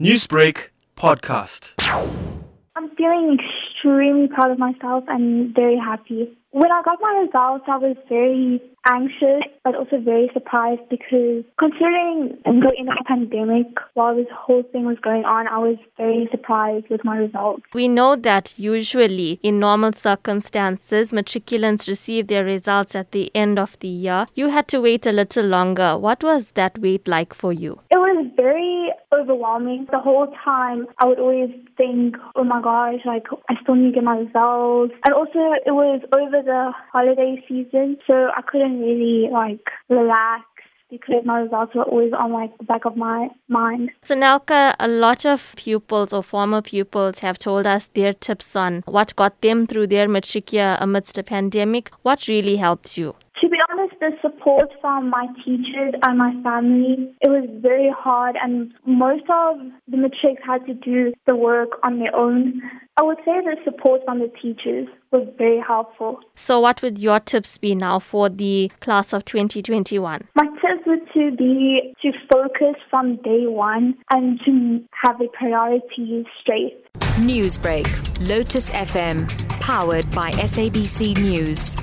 Newsbreak podcast. I'm feeling extremely proud of myself and very happy. When I got my results, I was very anxious, but also very surprised because considering the end of the pandemic, while this whole thing was going on, I was very surprised with my results. We know that usually in normal circumstances, matriculants receive their results at the end of the year. You had to wait a little longer. What was that wait like for you? It was very overwhelming. The whole time, I would always think, oh my gosh, like, I still need to get my results. And also, it was over the holiday season, so I couldn't really, like, relax because my results were always on like the back of my mind. Senelka, a lot of pupils or former pupils have told us their tips on what got them through their matric year amidst a pandemic. What really helped you? To be honest, the support from my teachers and my family, it was very hard and most of the matrics had to do the work on their own. I would say the support from the teachers was very helpful. So what would your tips be now for the class of 2021? My tips would to be to focus from day one and to have the priorities straight. Newsbreak, Lotus FM, powered by SABC News.